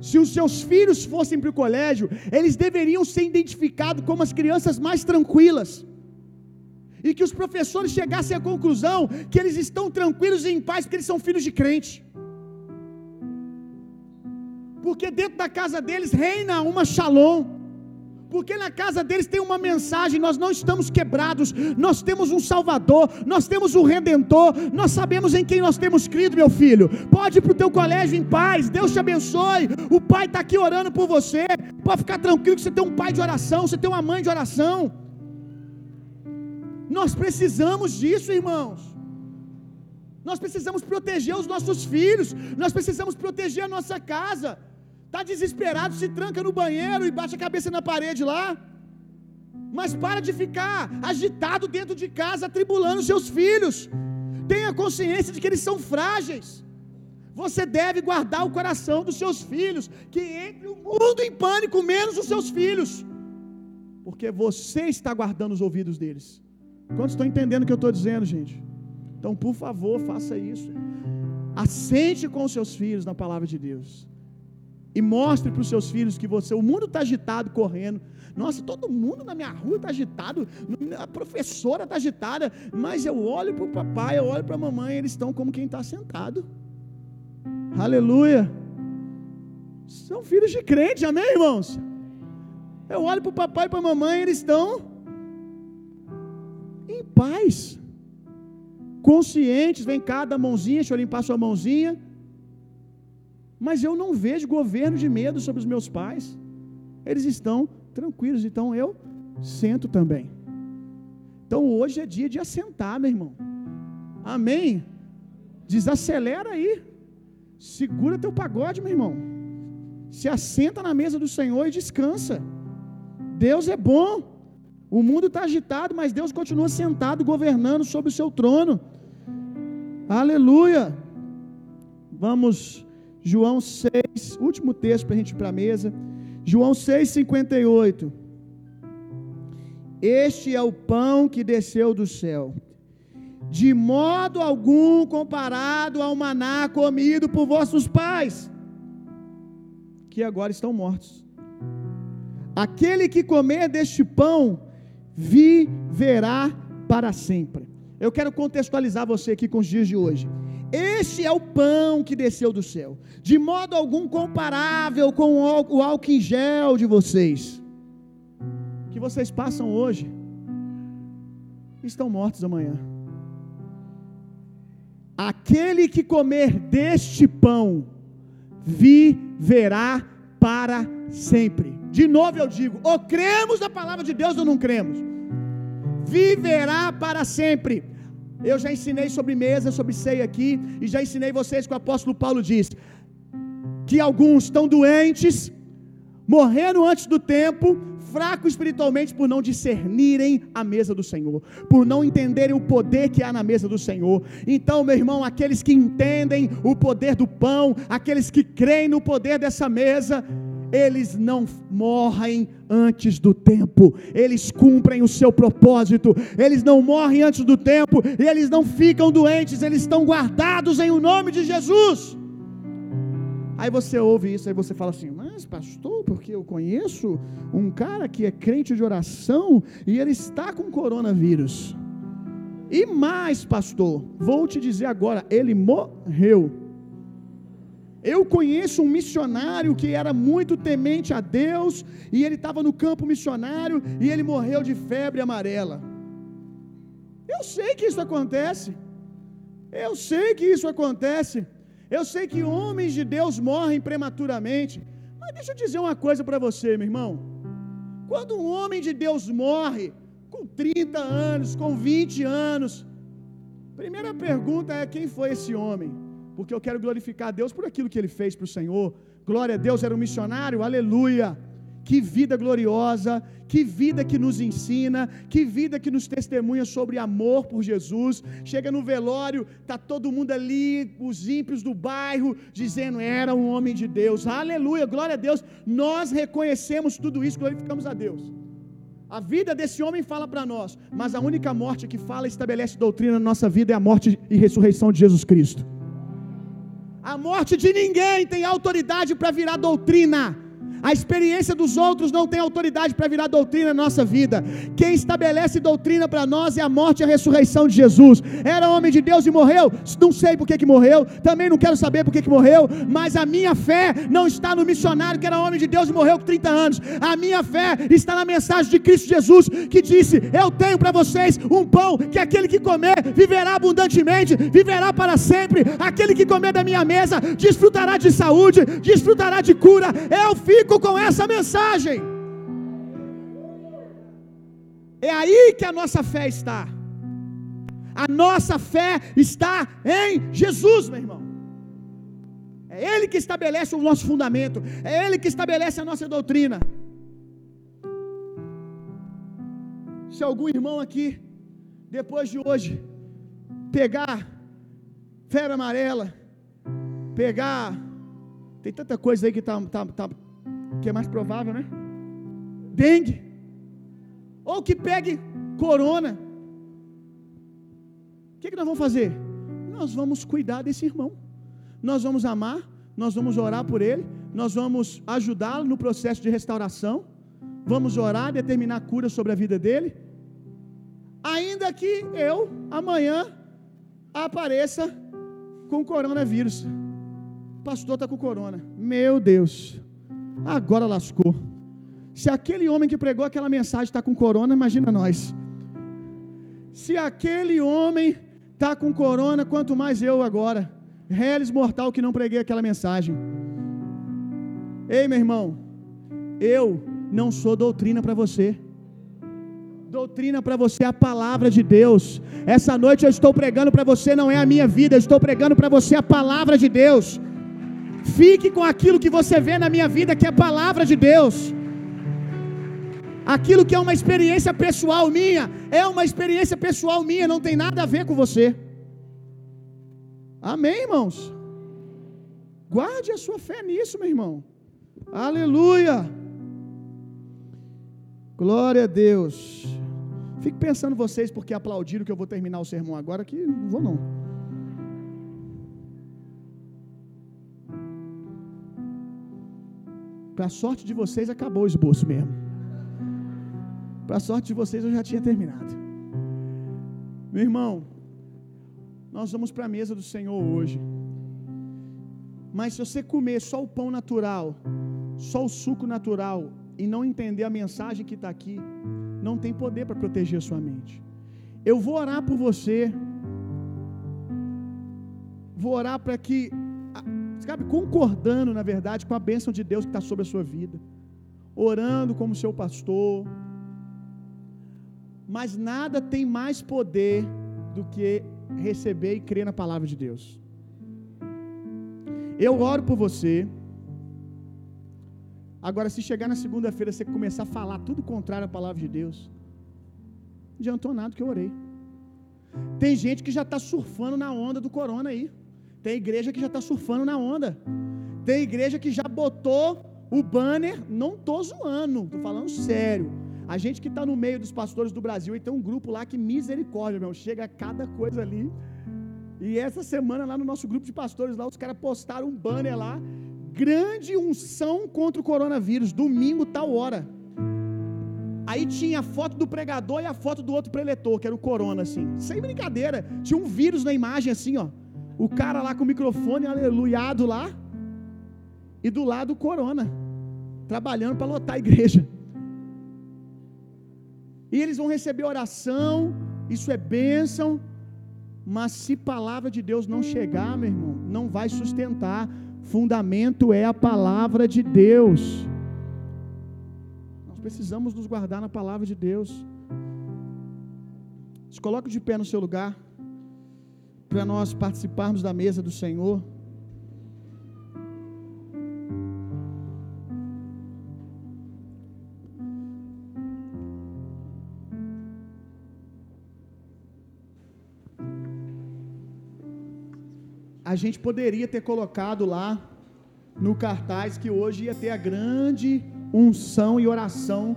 Se os seus filhos fossem para o colégio, eles deveriam ser identificados como as crianças mais tranquilas e que os professores chegassem à conclusão que eles estão tranquilos e em paz porque eles são filhos de crente. Porque dentro da casa deles reina uma shalom. Porque na casa deles tem uma mensagem: nós não estamos quebrados, nós temos um Salvador, nós temos um Redentor, nós sabemos em quem nós temos crido, meu filho. Pode ir para o teu colégio em paz, Deus te abençoe. O pai está aqui orando por você. Pode ficar tranquilo que você tem um pai de oração, você tem uma mãe de oração. Nós precisamos disso, irmãos. Nós precisamos proteger os nossos filhos, nós precisamos proteger a nossa casa. Está desesperado, se tranca no banheiro e bate a cabeça na parede lá. Mas para de ficar agitado dentro de casa, atribulando seus filhos. Tenha consciência de que eles são frágeis. Você deve guardar o coração dos seus filhos, que entre o mundo em pânico, menos os seus filhos, porque você está guardando os ouvidos deles. Quantos estão entendendo o que eu estou dizendo, gente? Então, por favor, faça isso. Assente com os seus filhos na palavra de Deus. E mostre para os seus filhos que você, o mundo está agitado, correndo. Nossa, todo mundo na minha rua está agitado, a professora está agitada, mas eu olho para o papai, eu olho para a mamãe, eles estão como quem está sentado. Aleluia. São filhos de crente, amém, irmãos? Eu olho para o papai e para a mamãe, eles estão em paz, conscientes. Vem cá, dá mãozinha, deixa eu limpar sua mãozinha. Mas eu não vejo governo de medo sobre os meus pais. Eles estão tranquilos, então eu sento também. Então hoje é dia de assentar, meu irmão. Amém? Desacelera aí. Segura teu pagode, meu irmão. Se assenta na mesa do Senhor e descansa. Deus é bom. O mundo está agitado, mas Deus continua sentado, governando sobre o seu trono. Aleluia. Vamos João 6, último texto para a gente ir para a mesa. João 6,58. Este é o pão que desceu do céu, de modo algum comparado ao maná comido por vossos pais, que agora estão mortos. Aquele que comer deste pão viverá para sempre. Eu quero contextualizar você aqui com os dias de hoje. Este é o pão que desceu do céu, de modo algum comparável com o álcool em gel de vocês, que vocês passam hoje, estão mortos amanhã. Aquele que comer deste pão viverá para sempre. De novo eu digo: ou cremos na palavra de Deus ou não cremos. Viverá para sempre. Eu já ensinei sobre mesa, sobre ceia aqui, e já ensinei vocês que o apóstolo Paulo diz que alguns estão doentes, morrendo antes do tempo, fracos espiritualmente por não discernirem a mesa do Senhor, por não entenderem o poder que há na mesa do Senhor. Então, meu irmão, aqueles que entendem o poder do pão, aqueles que creem no poder dessa mesa, eles não morrem antes do tempo, eles cumprem o seu propósito, eles não morrem antes do tempo, e eles não ficam doentes, eles estão guardados em o nome de Jesus. Aí você ouve isso, aí você fala assim: Mas, pastor, porque eu conheço um cara que é crente de oração e ele está com coronavírus. E mais, pastor, vou te dizer agora: ele morreu. Eu conheço um missionário que era muito temente a Deus, e ele estava no campo missionário e ele morreu de febre amarela. Eu sei que isso acontece. Eu sei que isso acontece. Eu sei que homens de Deus morrem prematuramente. Mas deixa eu dizer uma coisa para você, meu irmão. Quando um homem de Deus morre com 30 anos, com 20 anos, primeira pergunta é quem foi esse homem? Porque eu quero glorificar a Deus por aquilo que ele fez para o Senhor. Glória a Deus, era um missionário, aleluia. Que vida gloriosa, que vida que nos ensina, que vida que nos testemunha sobre amor por Jesus. Chega no velório, tá todo mundo ali, os ímpios do bairro, dizendo: era um homem de Deus. Aleluia, glória a Deus. Nós reconhecemos tudo isso, glorificamos a Deus. A vida desse homem fala para nós, mas a única morte que fala e estabelece doutrina na nossa vida é a morte e ressurreição de Jesus Cristo. A morte de ninguém tem autoridade para virar doutrina. A experiência dos outros não tem autoridade para virar doutrina na nossa vida. Quem estabelece doutrina para nós é a morte e a ressurreição de Jesus. Era homem de Deus e morreu? Não sei por que, que morreu, também não quero saber por que, que morreu, mas a minha fé não está no missionário que era homem de Deus e morreu com 30 anos. A minha fé está na mensagem de Cristo Jesus que disse: Eu tenho para vocês um pão que aquele que comer viverá abundantemente, viverá para sempre. Aquele que comer da minha mesa desfrutará de saúde, desfrutará de cura. Eu fico com essa mensagem. É aí que a nossa fé está. A nossa fé está em Jesus, meu irmão. É Ele que estabelece o nosso fundamento, é Ele que estabelece a nossa doutrina. Se algum irmão aqui, depois de hoje, pegar febre amarela, pegar. Tem tanta coisa aí que está tá, tá, que é mais provável, né? Dengue. Ou que pegue corona. O que, que nós vamos fazer? Nós vamos cuidar desse irmão. Nós vamos amar, nós vamos orar por ele, nós vamos ajudá-lo no processo de restauração. Vamos orar, determinar cura sobre a vida dele. Ainda que eu, amanhã, apareça com coronavírus. O pastor está com corona. Meu Deus. Agora lascou. Se aquele homem que pregou aquela mensagem está com corona, imagina nós. Se aquele homem está com corona, quanto mais eu agora. Reles mortal que não preguei aquela mensagem. Ei, meu irmão, eu não sou doutrina para você. Doutrina para você é a palavra de Deus. Essa noite eu estou pregando para você, não é a minha vida, eu estou pregando para você a palavra de Deus. Fique com aquilo que você vê na minha vida, que é a palavra de Deus. Aquilo que é uma experiência pessoal minha, é uma experiência pessoal minha, não tem nada a ver com você. Amém, irmãos? Guarde a sua fé nisso, meu irmão. Aleluia. Glória a Deus. Fique pensando vocês porque aplaudiram que eu vou terminar o sermão agora, que não vou não. Para a sorte de vocês, acabou o esboço mesmo. Para a sorte de vocês, eu já tinha terminado. Meu irmão, nós vamos para a mesa do Senhor hoje. Mas se você comer só o pão natural, só o suco natural, e não entender a mensagem que está aqui, não tem poder para proteger a sua mente. Eu vou orar por você. Vou orar para que sabe, concordando, na verdade, com a bênção de Deus que está sobre a sua vida, orando como seu pastor. Mas nada tem mais poder do que receber e crer na palavra de Deus. Eu oro por você. Agora, se chegar na segunda-feira você começar a falar tudo contrário à palavra de Deus, não adiantou nada que eu orei. Tem gente que já está surfando na onda do corona aí. Tem igreja que já está surfando na onda. Tem igreja que já botou o banner, não estou zoando, estou falando sério. A gente que está no meio dos pastores do Brasil, e tem um grupo lá que misericórdia, meu, chega cada coisa ali. E essa semana lá no nosso grupo de pastores lá, os caras postaram um banner lá, grande unção contra o coronavírus, domingo, tal hora. Aí tinha a foto do pregador e a foto do outro preletor, que era o corona, assim. Sem brincadeira. Tinha um vírus na imagem, assim, ó. O cara lá com o microfone aleluiado lá. E do lado o corona. Trabalhando para lotar a igreja. E eles vão receber oração. Isso é bênção. Mas se palavra de Deus não chegar, meu irmão, não vai sustentar. Fundamento é a palavra de Deus. Nós precisamos nos guardar na palavra de Deus. Se coloque de pé no seu lugar para nós participarmos da mesa do Senhor. a gente poderia ter colocado lá no cartaz que hoje ia ter a grande unção e oração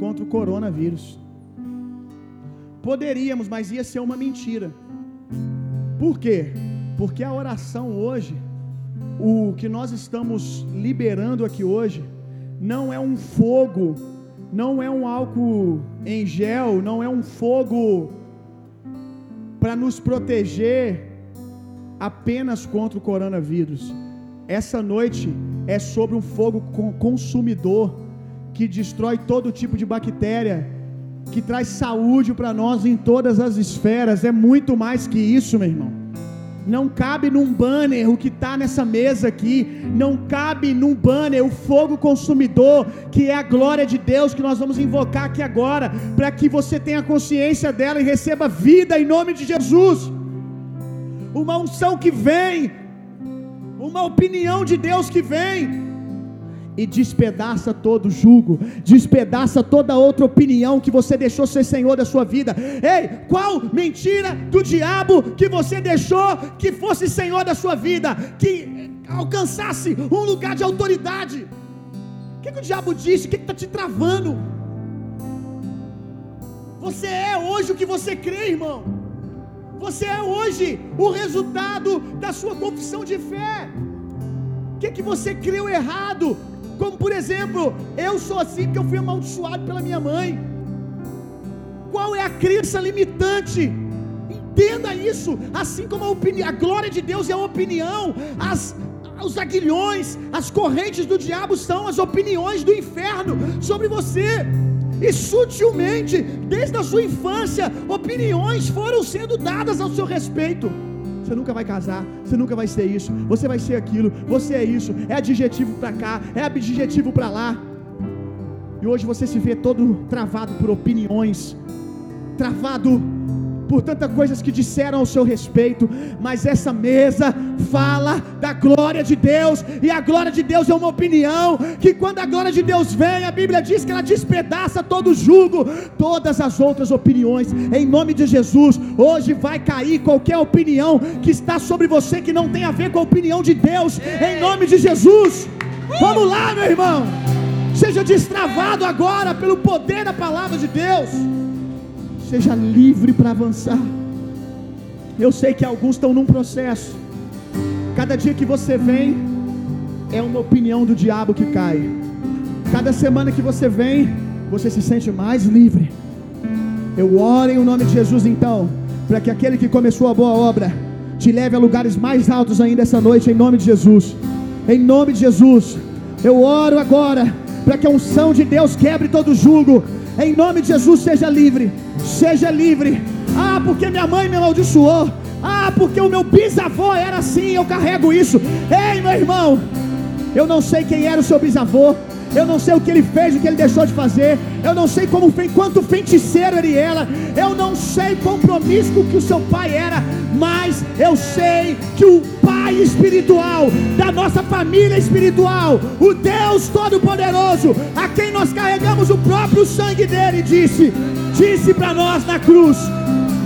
contra o coronavírus. Poderíamos, mas ia ser uma mentira. Por quê? Porque a oração hoje, o que nós estamos liberando aqui hoje, não é um fogo, não é um álcool em gel, não é um fogo para nos proteger apenas contra o coronavírus. Essa noite é sobre um fogo consumidor que destrói todo tipo de bactéria, que traz saúde para nós em todas as esferas. É muito mais que isso, meu irmão. Não cabe num banner o que está nessa mesa aqui. Não cabe num banner o fogo consumidor, que é a glória de Deus que nós vamos invocar aqui agora, para que você tenha consciência dela e receba vida em nome de Jesus uma unção que vem, uma opinião de Deus que vem e despedaça todo julgo, despedaça toda outra opinião que você deixou ser senhor da sua vida. Ei, qual mentira do diabo que você deixou que fosse senhor da sua vida, que alcançasse um lugar de autoridade? O que, que o diabo disse? O que está te travando? Você é hoje o que você crê, irmão. Você é hoje o resultado da sua confissão de fé. O que, que você creu errado? Como por exemplo, eu sou assim porque eu fui amaldiçoado pela minha mãe. Qual é a crença limitante? Entenda isso, assim como a, a glória de Deus é a opinião, as, os aguilhões, as correntes do diabo são as opiniões do inferno sobre você. E sutilmente, desde a sua infância, opiniões foram sendo dadas ao seu respeito. Você nunca vai casar, você nunca vai ser isso, você vai ser aquilo, você é isso, é adjetivo para cá, é adjetivo para lá. E hoje você se vê todo travado por opiniões, travado por tantas coisas que disseram ao seu respeito, mas essa mesa fala da glória de Deus, e a glória de Deus é uma opinião, que quando a glória de Deus vem, a Bíblia diz que ela despedaça todo jugo, todas as outras opiniões, em nome de Jesus, hoje vai cair qualquer opinião que está sobre você que não tem a ver com a opinião de Deus, em nome de Jesus. Vamos lá, meu irmão. Seja destravado agora pelo poder da palavra de Deus. Seja livre para avançar. Eu sei que alguns estão num processo. Cada dia que você vem, é uma opinião do diabo que cai. Cada semana que você vem, você se sente mais livre. Eu oro em nome de Jesus então, para que aquele que começou a boa obra te leve a lugares mais altos ainda essa noite, em nome de Jesus. Em nome de Jesus, eu oro agora para que a unção de Deus quebre todo julgo. Em nome de Jesus, seja livre. Seja livre. Ah, porque minha mãe me amaldiçoou. Ah, porque o meu bisavô era assim, eu carrego isso. Ei, meu irmão, eu não sei quem era o seu bisavô. Eu não sei o que ele fez, o que ele deixou de fazer. Eu não sei como quanto feiticeiro ele era. Eu não sei compromisso que o seu pai era. Mas eu sei que o pai espiritual da nossa família espiritual, o Deus Todo-Poderoso, a quem nós carregamos o próprio sangue dele, disse: disse para nós na cruz: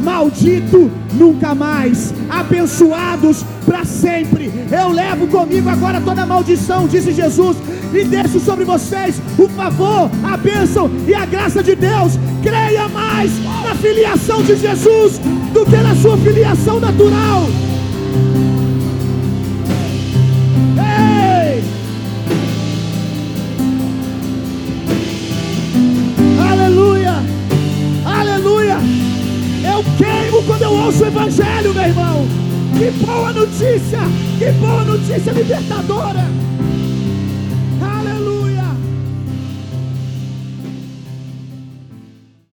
maldito nunca mais, abençoados para sempre. Eu levo comigo agora toda maldição, disse Jesus, e deixo sobre vocês o favor, a bênção e a graça de Deus. Creia mais na filiação de Jesus do que na sua filiação natural. Evangelho, meu irmão. Que boa notícia! Que boa notícia libertadora!